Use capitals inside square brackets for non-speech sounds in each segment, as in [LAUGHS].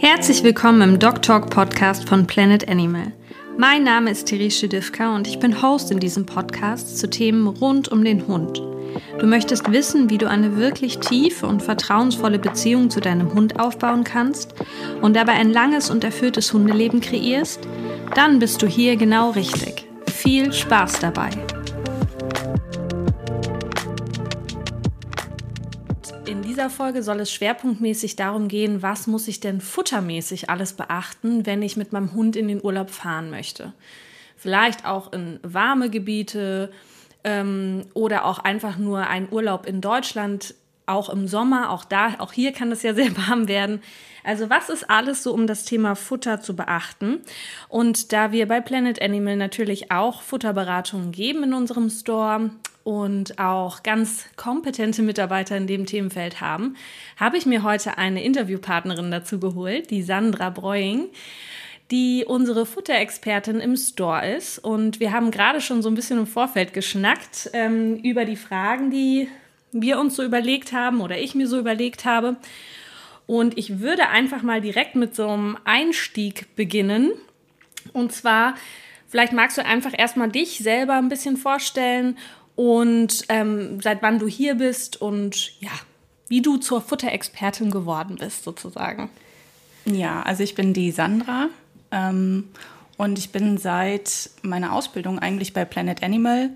Herzlich willkommen im Dog Talk Podcast von Planet Animal. Mein Name ist Therese Schedivka und ich bin Host in diesem Podcast zu Themen rund um den Hund. Du möchtest wissen, wie du eine wirklich tiefe und vertrauensvolle Beziehung zu deinem Hund aufbauen kannst und dabei ein langes und erfülltes Hundeleben kreierst? Dann bist du hier genau richtig. Viel Spaß dabei! Dieser Folge soll es schwerpunktmäßig darum gehen, was muss ich denn futtermäßig alles beachten, wenn ich mit meinem Hund in den Urlaub fahren möchte. Vielleicht auch in warme Gebiete, ähm, oder auch einfach nur ein Urlaub in Deutschland, auch im Sommer, auch da, auch hier kann es ja sehr [LAUGHS] warm werden. Also was ist alles so um das Thema Futter zu beachten? Und da wir bei Planet Animal natürlich auch Futterberatungen geben in unserem Store und auch ganz kompetente Mitarbeiter in dem Themenfeld haben, habe ich mir heute eine Interviewpartnerin dazu geholt, die Sandra Breuing die unsere Futterexpertin im Store ist. Und wir haben gerade schon so ein bisschen im Vorfeld geschnackt ähm, über die Fragen, die wir uns so überlegt haben oder ich mir so überlegt habe. Und ich würde einfach mal direkt mit so einem Einstieg beginnen. Und zwar, vielleicht magst du einfach erstmal dich selber ein bisschen vorstellen und ähm, seit wann du hier bist und ja, wie du zur Futterexpertin geworden bist, sozusagen. Ja, also ich bin die Sandra. Ähm, und ich bin seit meiner Ausbildung eigentlich bei Planet Animal,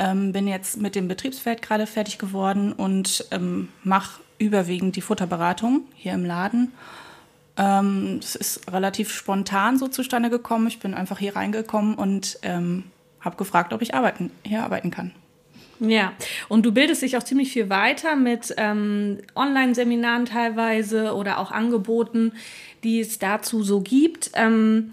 ähm, bin jetzt mit dem Betriebsfeld gerade fertig geworden und ähm, mache überwiegend die Futterberatung hier im Laden. Ähm, es ist relativ spontan so zustande gekommen. Ich bin einfach hier reingekommen und ähm, habe gefragt, ob ich arbeiten, hier arbeiten kann. Ja, und du bildest dich auch ziemlich viel weiter mit ähm, Online-Seminaren teilweise oder auch Angeboten, die es dazu so gibt. Ähm,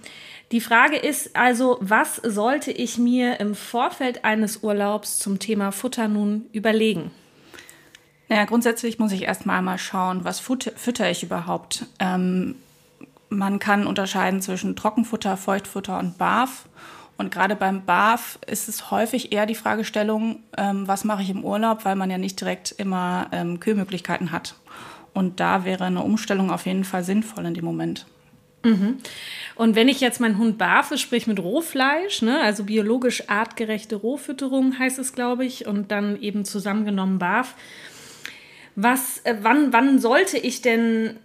die Frage ist also, was sollte ich mir im Vorfeld eines Urlaubs zum Thema Futter nun überlegen? Naja, grundsätzlich muss ich erstmal einmal schauen, was fütter ich überhaupt. Ähm, man kann unterscheiden zwischen Trockenfutter, Feuchtfutter und Barf. Und gerade beim BAF ist es häufig eher die Fragestellung, ähm, was mache ich im Urlaub, weil man ja nicht direkt immer ähm, Kühlmöglichkeiten hat. Und da wäre eine Umstellung auf jeden Fall sinnvoll in dem Moment. Mhm. Und wenn ich jetzt meinen Hund barfe, sprich mit Rohfleisch, ne, also biologisch artgerechte Rohfütterung heißt es, glaube ich, und dann eben zusammengenommen barf, was, äh, wann, wann sollte ich denn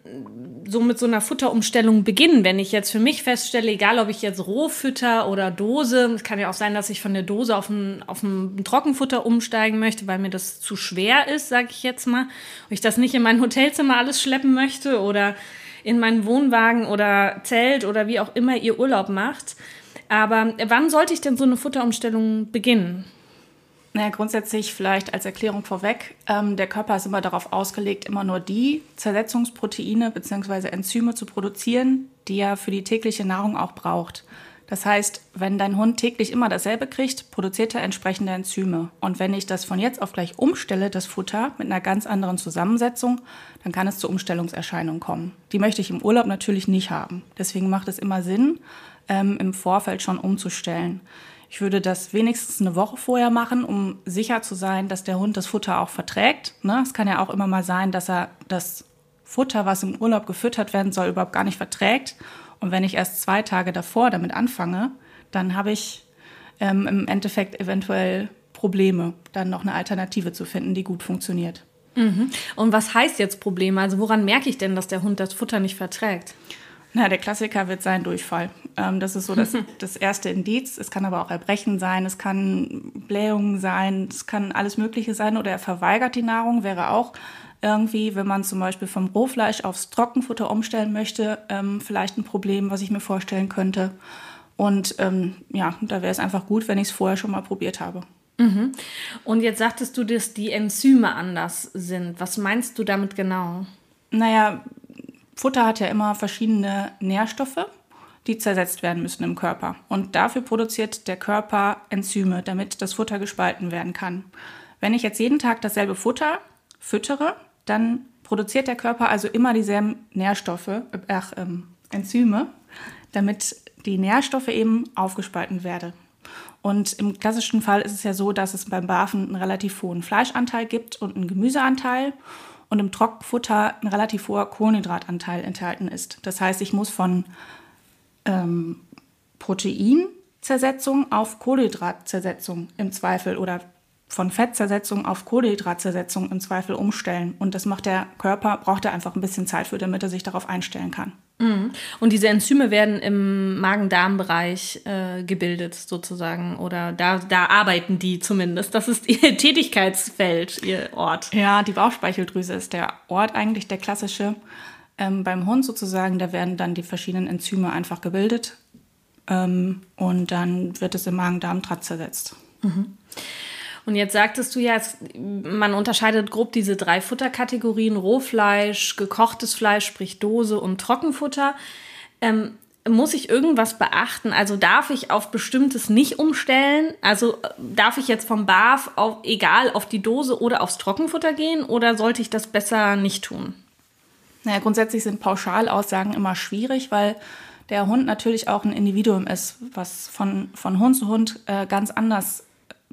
so mit so einer Futterumstellung beginnen, wenn ich jetzt für mich feststelle, egal ob ich jetzt Rohfütter oder Dose, es kann ja auch sein, dass ich von der Dose auf ein, auf ein Trockenfutter umsteigen möchte, weil mir das zu schwer ist, sage ich jetzt mal, und ich das nicht in mein Hotelzimmer alles schleppen möchte oder in meinen Wohnwagen oder Zelt oder wie auch immer ihr Urlaub macht. Aber wann sollte ich denn so eine Futterumstellung beginnen? Naja, grundsätzlich vielleicht als Erklärung vorweg, ähm, der Körper ist immer darauf ausgelegt, immer nur die Zersetzungsproteine bzw. Enzyme zu produzieren, die er für die tägliche Nahrung auch braucht. Das heißt, wenn dein Hund täglich immer dasselbe kriegt, produziert er entsprechende Enzyme. Und wenn ich das von jetzt auf gleich umstelle, das Futter, mit einer ganz anderen Zusammensetzung, dann kann es zu Umstellungserscheinungen kommen. Die möchte ich im Urlaub natürlich nicht haben. Deswegen macht es immer Sinn, ähm, im Vorfeld schon umzustellen. Ich würde das wenigstens eine Woche vorher machen, um sicher zu sein, dass der Hund das Futter auch verträgt. Ne? Es kann ja auch immer mal sein, dass er das Futter, was im Urlaub gefüttert werden soll, überhaupt gar nicht verträgt. Und wenn ich erst zwei Tage davor damit anfange, dann habe ich ähm, im Endeffekt eventuell Probleme, dann noch eine Alternative zu finden, die gut funktioniert. Mhm. Und was heißt jetzt Probleme? Also woran merke ich denn, dass der Hund das Futter nicht verträgt? Na, der Klassiker wird sein Durchfall. Ähm, das ist so das, [LAUGHS] das erste Indiz. Es kann aber auch Erbrechen sein, es kann Blähungen sein, es kann alles Mögliche sein oder er verweigert die Nahrung, wäre auch irgendwie, wenn man zum Beispiel vom Rohfleisch aufs Trockenfutter umstellen möchte, ähm, vielleicht ein Problem, was ich mir vorstellen könnte. Und ähm, ja, da wäre es einfach gut, wenn ich es vorher schon mal probiert habe. Mhm. Und jetzt sagtest du, dass die Enzyme anders sind. Was meinst du damit genau? Naja, Futter hat ja immer verschiedene Nährstoffe, die zersetzt werden müssen im Körper. Und dafür produziert der Körper Enzyme, damit das Futter gespalten werden kann. Wenn ich jetzt jeden Tag dasselbe Futter füttere, dann produziert der Körper also immer dieselben Nährstoffe, äh, ach, ähm, Enzyme, damit die Nährstoffe eben aufgespalten werden. Und im klassischen Fall ist es ja so, dass es beim Barfen einen relativ hohen Fleischanteil gibt und einen Gemüseanteil. und im Trockenfutter ein relativ hoher Kohlenhydratanteil enthalten ist. Das heißt, ich muss von ähm, Proteinzersetzung auf Kohlenhydratzersetzung im Zweifel oder von Fettzersetzung auf Kohlenhydratzersetzung im Zweifel umstellen. Und das macht der Körper, braucht er einfach ein bisschen Zeit für, damit er sich darauf einstellen kann. Mhm. Und diese Enzyme werden im Magen-Darm-Bereich äh, gebildet, sozusagen. Oder da, da arbeiten die zumindest. Das ist ihr [LAUGHS] Tätigkeitsfeld, ihr Ort. Ja, die Bauchspeicheldrüse ist der Ort eigentlich, der klassische. Ähm, beim Hund sozusagen, da werden dann die verschiedenen Enzyme einfach gebildet. Ähm, und dann wird es im Magen-Darm-Trakt zersetzt. Mhm. Und jetzt sagtest du ja, man unterscheidet grob diese drei Futterkategorien: Rohfleisch, gekochtes Fleisch, sprich Dose und Trockenfutter. Ähm, muss ich irgendwas beachten? Also darf ich auf bestimmtes nicht umstellen? Also äh, darf ich jetzt vom BAF auf, egal auf die Dose oder aufs Trockenfutter gehen oder sollte ich das besser nicht tun? Naja, grundsätzlich sind Pauschalaussagen immer schwierig, weil der Hund natürlich auch ein Individuum ist, was von, von Hund zu Hund äh, ganz anders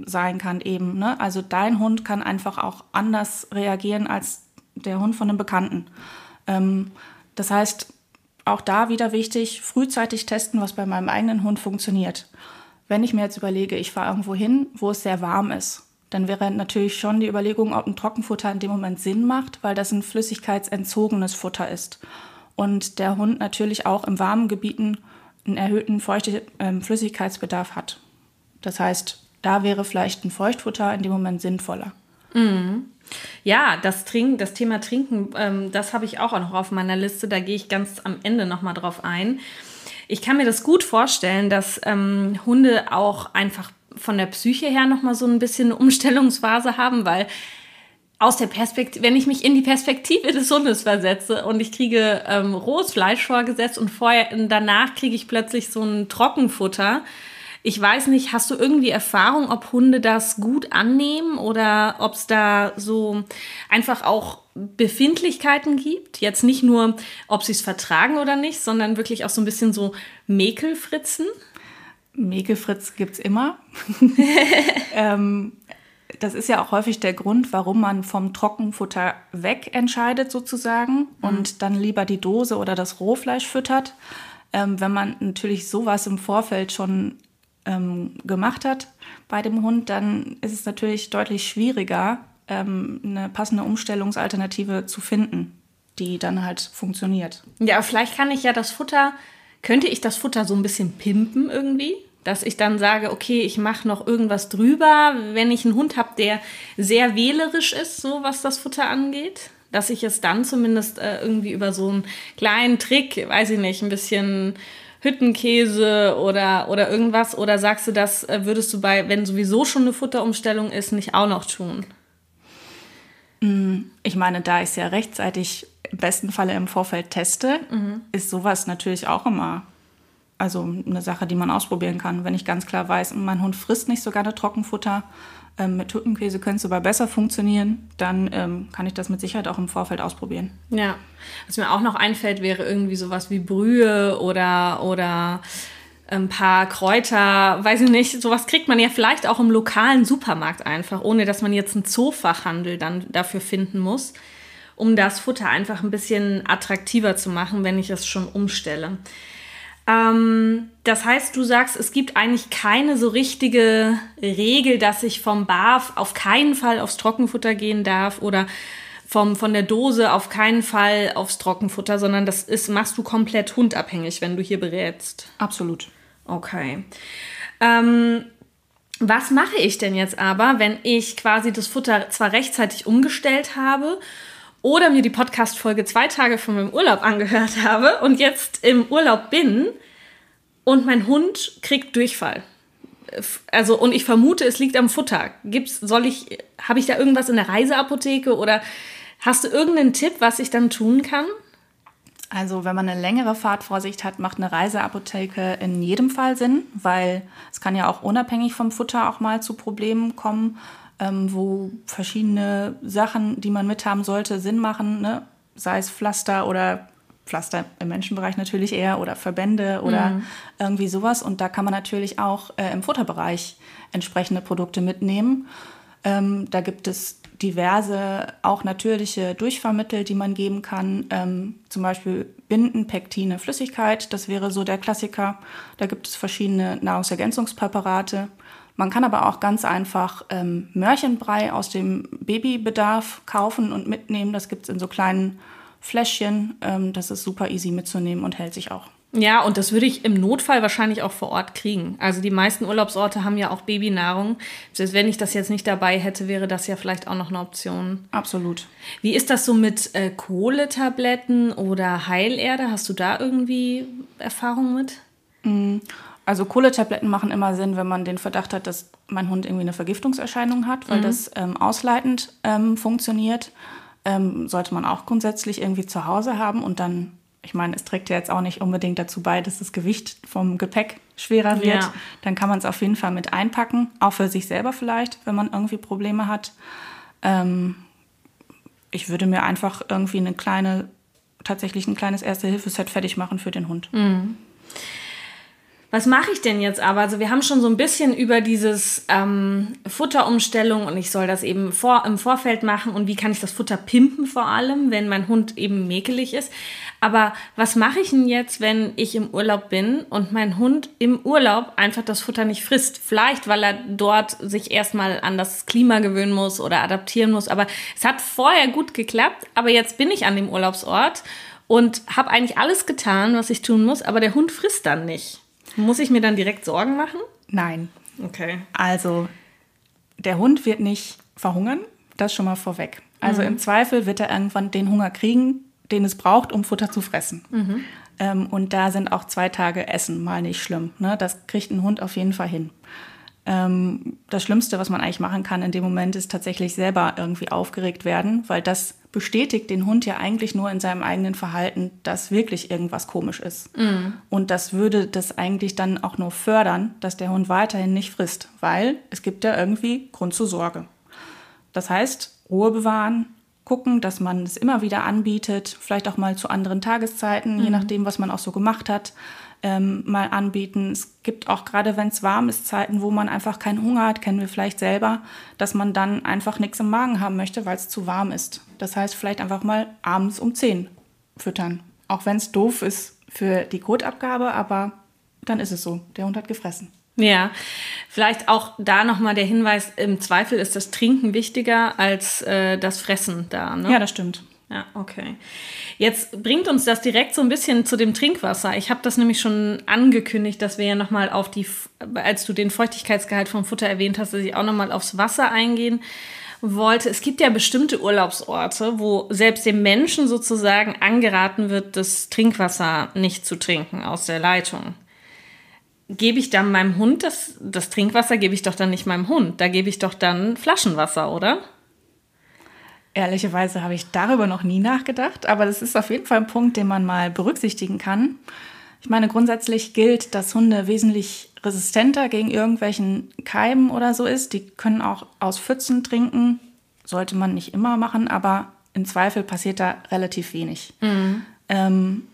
sein kann eben. Ne? Also dein Hund kann einfach auch anders reagieren als der Hund von einem Bekannten. Ähm, das heißt, auch da wieder wichtig, frühzeitig testen, was bei meinem eigenen Hund funktioniert. Wenn ich mir jetzt überlege, ich fahre irgendwo hin, wo es sehr warm ist, dann wäre natürlich schon die Überlegung, ob ein Trockenfutter in dem Moment Sinn macht, weil das ein flüssigkeitsentzogenes Futter ist. Und der Hund natürlich auch in warmen Gebieten einen erhöhten Feuchte, äh, Flüssigkeitsbedarf hat. Das heißt, da wäre vielleicht ein Feuchtfutter in dem Moment sinnvoller. Mhm. Ja, das, Trinken, das Thema Trinken, ähm, das habe ich auch noch auf meiner Liste. Da gehe ich ganz am Ende nochmal drauf ein. Ich kann mir das gut vorstellen, dass ähm, Hunde auch einfach von der Psyche her nochmal so ein bisschen eine Umstellungsphase haben, weil aus der Perspektive, wenn ich mich in die Perspektive des Hundes versetze und ich kriege ähm, rohes Fleisch vorgesetzt und vorher danach kriege ich plötzlich so ein Trockenfutter, ich weiß nicht, hast du irgendwie Erfahrung, ob Hunde das gut annehmen oder ob es da so einfach auch Befindlichkeiten gibt? Jetzt nicht nur, ob sie es vertragen oder nicht, sondern wirklich auch so ein bisschen so Mäkelfritzen? Mäkelfritz gibt es immer. [LAUGHS] ähm, das ist ja auch häufig der Grund, warum man vom Trockenfutter weg entscheidet sozusagen mhm. und dann lieber die Dose oder das Rohfleisch füttert. Ähm, wenn man natürlich sowas im Vorfeld schon ähm, gemacht hat bei dem Hund, dann ist es natürlich deutlich schwieriger, ähm, eine passende Umstellungsalternative zu finden, die dann halt funktioniert. Ja, vielleicht kann ich ja das Futter, könnte ich das Futter so ein bisschen pimpen irgendwie? Dass ich dann sage, okay, ich mache noch irgendwas drüber, wenn ich einen Hund habe, der sehr wählerisch ist, so was das Futter angeht dass ich es dann zumindest äh, irgendwie über so einen kleinen Trick, weiß ich nicht, ein bisschen Hüttenkäse oder, oder irgendwas? Oder sagst du, das äh, würdest du bei, wenn sowieso schon eine Futterumstellung ist, nicht auch noch tun? Mm, ich meine, da ich es ja rechtzeitig im besten Falle im Vorfeld teste, mhm. ist sowas natürlich auch immer also eine Sache, die man ausprobieren kann. Wenn ich ganz klar weiß, mein Hund frisst nicht so gerne Trockenfutter, ähm, mit Hüttenkäse könnte es aber besser funktionieren, dann ähm, kann ich das mit Sicherheit auch im Vorfeld ausprobieren. Ja, was mir auch noch einfällt, wäre irgendwie sowas wie Brühe oder, oder ein paar Kräuter, weiß ich nicht, sowas kriegt man ja vielleicht auch im lokalen Supermarkt einfach, ohne dass man jetzt einen Zoofachhandel dann dafür finden muss, um das Futter einfach ein bisschen attraktiver zu machen, wenn ich es schon umstelle. Ähm, das heißt, du sagst, es gibt eigentlich keine so richtige Regel, dass ich vom Barf auf keinen Fall aufs Trockenfutter gehen darf oder vom, von der Dose auf keinen Fall aufs Trockenfutter, sondern das ist, machst du komplett hundabhängig, wenn du hier berätst. Absolut. Okay. Ähm, was mache ich denn jetzt aber, wenn ich quasi das Futter zwar rechtzeitig umgestellt habe oder mir die Podcast-Folge zwei Tage von meinem Urlaub angehört habe und jetzt im Urlaub bin und mein Hund kriegt Durchfall. Also, und ich vermute, es liegt am Futter. Gibt's, soll ich, habe ich da irgendwas in der Reiseapotheke oder hast du irgendeinen Tipp, was ich dann tun kann? Also, wenn man eine längere Fahrtvorsicht hat, macht eine Reiseapotheke in jedem Fall Sinn, weil es kann ja auch unabhängig vom Futter auch mal zu Problemen kommen ähm, wo verschiedene Sachen, die man mithaben sollte, Sinn machen, ne? sei es Pflaster oder Pflaster im Menschenbereich natürlich eher oder Verbände oder mhm. irgendwie sowas. Und da kann man natürlich auch äh, im Futterbereich entsprechende Produkte mitnehmen. Ähm, da gibt es diverse, auch natürliche Durchfahrmittel, die man geben kann. Ähm, zum Beispiel Binden, Pektine, Flüssigkeit. Das wäre so der Klassiker. Da gibt es verschiedene Nahrungsergänzungspräparate. Man kann aber auch ganz einfach ähm, Mörchenbrei aus dem Babybedarf kaufen und mitnehmen. Das gibt es in so kleinen Fläschchen. Ähm, das ist super easy mitzunehmen und hält sich auch. Ja, und das würde ich im Notfall wahrscheinlich auch vor Ort kriegen. Also die meisten Urlaubsorte haben ja auch Babynahrung. Selbst wenn ich das jetzt nicht dabei hätte, wäre das ja vielleicht auch noch eine Option. Absolut. Wie ist das so mit äh, Kohletabletten oder Heilerde? Hast du da irgendwie Erfahrung mit? Also Kohletabletten machen immer Sinn, wenn man den Verdacht hat, dass mein Hund irgendwie eine Vergiftungserscheinung hat, weil mhm. das ähm, ausleitend ähm, funktioniert. Ähm, sollte man auch grundsätzlich irgendwie zu Hause haben und dann ich meine, es trägt ja jetzt auch nicht unbedingt dazu bei, dass das Gewicht vom Gepäck schwerer wird. Ja. Dann kann man es auf jeden Fall mit einpacken, auch für sich selber vielleicht, wenn man irgendwie Probleme hat. Ähm, ich würde mir einfach irgendwie eine kleine, tatsächlich ein kleines Erste-Hilfe-Set fertig machen für den Hund. Mhm was mache ich denn jetzt aber? Also wir haben schon so ein bisschen über dieses ähm, Futterumstellung und ich soll das eben vor, im Vorfeld machen und wie kann ich das Futter pimpen vor allem, wenn mein Hund eben mäkelig ist. Aber was mache ich denn jetzt, wenn ich im Urlaub bin und mein Hund im Urlaub einfach das Futter nicht frisst? Vielleicht, weil er dort sich erstmal an das Klima gewöhnen muss oder adaptieren muss. Aber es hat vorher gut geklappt, aber jetzt bin ich an dem Urlaubsort und habe eigentlich alles getan, was ich tun muss, aber der Hund frisst dann nicht. Muss ich mir dann direkt Sorgen machen? Nein. Okay. Also, der Hund wird nicht verhungern, das schon mal vorweg. Also mhm. im Zweifel wird er irgendwann den Hunger kriegen, den es braucht, um Futter zu fressen. Mhm. Ähm, und da sind auch zwei Tage Essen mal nicht schlimm. Ne? Das kriegt ein Hund auf jeden Fall hin. Ähm, das Schlimmste, was man eigentlich machen kann in dem Moment, ist tatsächlich selber irgendwie aufgeregt werden, weil das bestätigt den Hund ja eigentlich nur in seinem eigenen Verhalten, dass wirklich irgendwas komisch ist. Mhm. Und das würde das eigentlich dann auch nur fördern, dass der Hund weiterhin nicht frisst, weil es gibt ja irgendwie Grund zur Sorge. Das heißt, Ruhe bewahren, gucken, dass man es immer wieder anbietet, vielleicht auch mal zu anderen Tageszeiten, mhm. je nachdem, was man auch so gemacht hat ähm, mal anbieten. Es gibt auch gerade, wenn es warm ist, Zeiten, wo man einfach keinen Hunger hat, kennen wir vielleicht selber, dass man dann einfach nichts im Magen haben möchte, weil es zu warm ist. Das heißt, vielleicht einfach mal abends um 10 füttern. Auch wenn es doof ist für die Kotabgabe, aber dann ist es so. Der Hund hat gefressen. Ja, vielleicht auch da nochmal der Hinweis, im Zweifel ist das Trinken wichtiger als äh, das Fressen da. Ne? Ja, das stimmt. Ja, okay. Jetzt bringt uns das direkt so ein bisschen zu dem Trinkwasser. Ich habe das nämlich schon angekündigt, dass wir ja nochmal auf die, als du den Feuchtigkeitsgehalt vom Futter erwähnt hast, dass ich auch nochmal aufs Wasser eingehen wollte. Es gibt ja bestimmte Urlaubsorte, wo selbst dem Menschen sozusagen angeraten wird, das Trinkwasser nicht zu trinken aus der Leitung. Gebe ich dann meinem Hund das, das Trinkwasser, gebe ich doch dann nicht meinem Hund. Da gebe ich doch dann Flaschenwasser, oder? Ehrlicherweise habe ich darüber noch nie nachgedacht, aber das ist auf jeden Fall ein Punkt, den man mal berücksichtigen kann. Ich meine, grundsätzlich gilt, dass Hunde wesentlich resistenter gegen irgendwelchen Keimen oder so ist. Die können auch aus Pfützen trinken. Sollte man nicht immer machen, aber im Zweifel passiert da relativ wenig. Mhm. Ähm,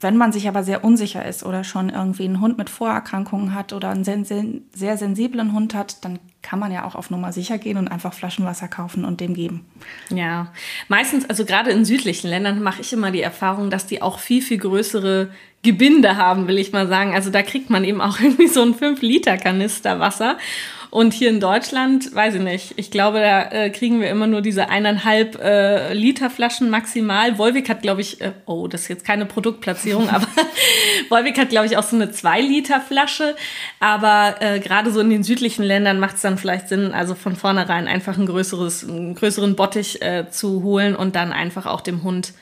wenn man sich aber sehr unsicher ist oder schon irgendwie einen Hund mit Vorerkrankungen hat oder einen sehr sensiblen Hund hat, dann kann man ja auch auf Nummer sicher gehen und einfach Flaschenwasser kaufen und dem geben. Ja, meistens, also gerade in südlichen Ländern mache ich immer die Erfahrung, dass die auch viel, viel größere Gebinde haben, will ich mal sagen. Also da kriegt man eben auch [LAUGHS] irgendwie so einen 5-Liter-Kanister Wasser. Und hier in Deutschland, weiß ich nicht, ich glaube, da äh, kriegen wir immer nur diese eineinhalb äh, Liter Flaschen maximal. Wolwig hat, glaube ich, äh, oh, das ist jetzt keine Produktplatzierung, [LAUGHS] aber Wolwig hat, glaube ich, auch so eine 2 Liter Flasche. Aber äh, gerade so in den südlichen Ländern macht es dann vielleicht Sinn, also von vornherein einfach ein größeres, einen größeren Bottich äh, zu holen und dann einfach auch dem Hund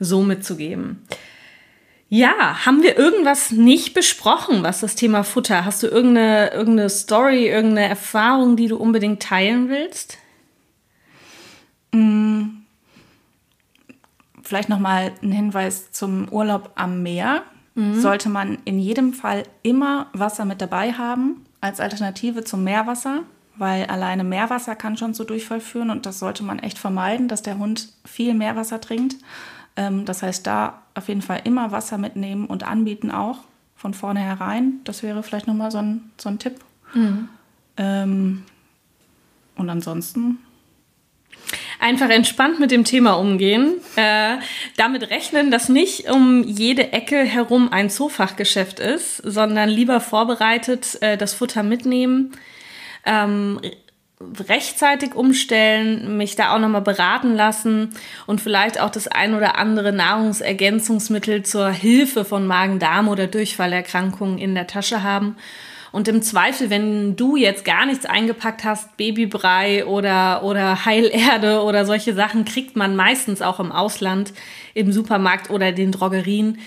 so mitzugeben. Ja, haben wir irgendwas nicht besprochen, was das Thema Futter? Hast du irgendeine, irgendeine Story, irgendeine Erfahrung, die du unbedingt teilen willst? Mm. Vielleicht nochmal ein Hinweis zum Urlaub am Meer. Mhm. Sollte man in jedem Fall immer Wasser mit dabei haben, als Alternative zum Meerwasser, weil alleine Meerwasser kann schon zu Durchfall führen und das sollte man echt vermeiden, dass der Hund viel Meerwasser trinkt. Ähm, das heißt, da auf jeden Fall immer Wasser mitnehmen und anbieten auch von vornherein. Das wäre vielleicht nochmal so ein, so ein Tipp. Mhm. Ähm, und ansonsten Einfach entspannt mit dem Thema umgehen. Äh, damit rechnen, dass nicht um jede Ecke herum ein Zoofachgeschäft ist, sondern lieber vorbereitet äh, das Futter mitnehmen. Ähm, rechtzeitig umstellen, mich da auch nochmal beraten lassen und vielleicht auch das ein oder andere Nahrungsergänzungsmittel zur Hilfe von Magen-Darm- oder Durchfallerkrankungen in der Tasche haben und im Zweifel, wenn du jetzt gar nichts eingepackt hast, Babybrei oder, oder Heilerde oder solche Sachen, kriegt man meistens auch im Ausland, im Supermarkt oder den Drogerien.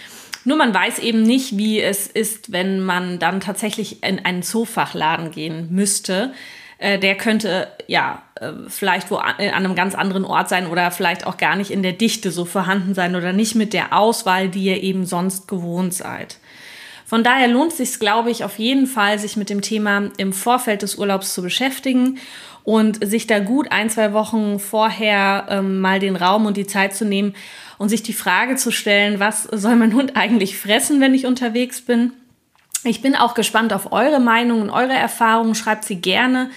Nur man weiß eben nicht, wie es ist, wenn man dann tatsächlich in einen Zoofachladen gehen müsste. Äh, der könnte ja äh, vielleicht wo an, an einem ganz anderen Ort sein oder vielleicht auch gar nicht in der Dichte so vorhanden sein oder nicht mit der Auswahl, die ihr eben sonst gewohnt seid. Von daher lohnt es sich, glaube ich, auf jeden Fall, sich mit dem Thema im Vorfeld des Urlaubs zu beschäftigen und sich da gut ein, zwei Wochen vorher ähm, mal den Raum und die Zeit zu nehmen und sich die Frage zu stellen, was soll mein Hund eigentlich fressen, wenn ich unterwegs bin? Ich bin auch gespannt auf eure Meinung und eure Erfahrungen. Schreibt sie gerne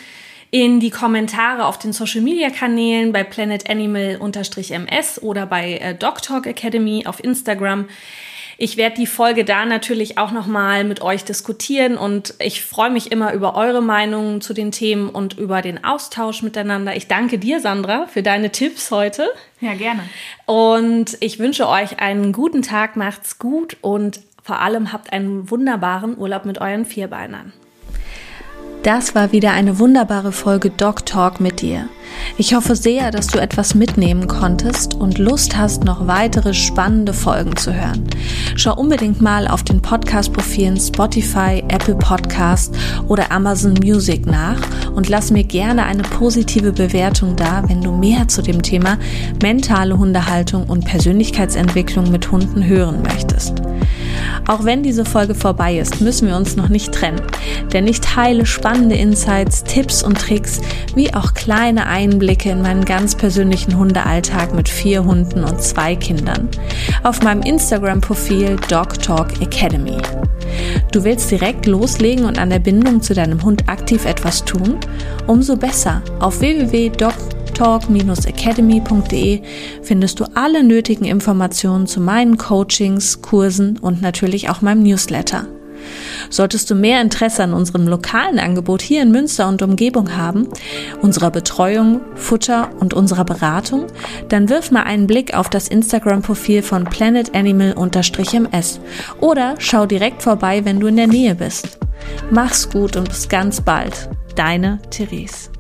in die Kommentare auf den Social Media Kanälen bei Planet Animal MS oder bei äh, Dog Talk Academy auf Instagram. Ich werde die Folge da natürlich auch nochmal mit euch diskutieren und ich freue mich immer über eure Meinungen zu den Themen und über den Austausch miteinander. Ich danke dir, Sandra, für deine Tipps heute. Ja, gerne. Und ich wünsche euch einen guten Tag, macht's gut und vor allem habt einen wunderbaren Urlaub mit euren Vierbeinern. Das war wieder eine wunderbare Folge Dog Talk mit dir. Ich hoffe sehr, dass du etwas mitnehmen konntest und Lust hast, noch weitere spannende Folgen zu hören. Schau unbedingt mal auf den Podcast-Profilen Spotify, Apple Podcast oder Amazon Music nach und lass mir gerne eine positive Bewertung da, wenn du mehr zu dem Thema mentale Hundehaltung und Persönlichkeitsentwicklung mit Hunden hören möchtest. Auch wenn diese Folge vorbei ist, müssen wir uns noch nicht trennen, denn ich teile spannende Insights, Tipps und Tricks, wie auch kleine Einblicke in meinen ganz persönlichen Hundealltag mit vier Hunden und zwei Kindern auf meinem Instagram-Profil Dog Talk Academy. Du willst direkt loslegen und an der Bindung zu deinem Hund aktiv etwas tun? Umso besser. Auf www.dog.com talk-academy.de findest du alle nötigen Informationen zu meinen Coachings, Kursen und natürlich auch meinem Newsletter. Solltest du mehr Interesse an unserem lokalen Angebot hier in Münster und Umgebung haben, unserer Betreuung, Futter und unserer Beratung, dann wirf mal einen Blick auf das Instagram-Profil von planetanimal-ms oder schau direkt vorbei, wenn du in der Nähe bist. Mach's gut und bis ganz bald. Deine Therese.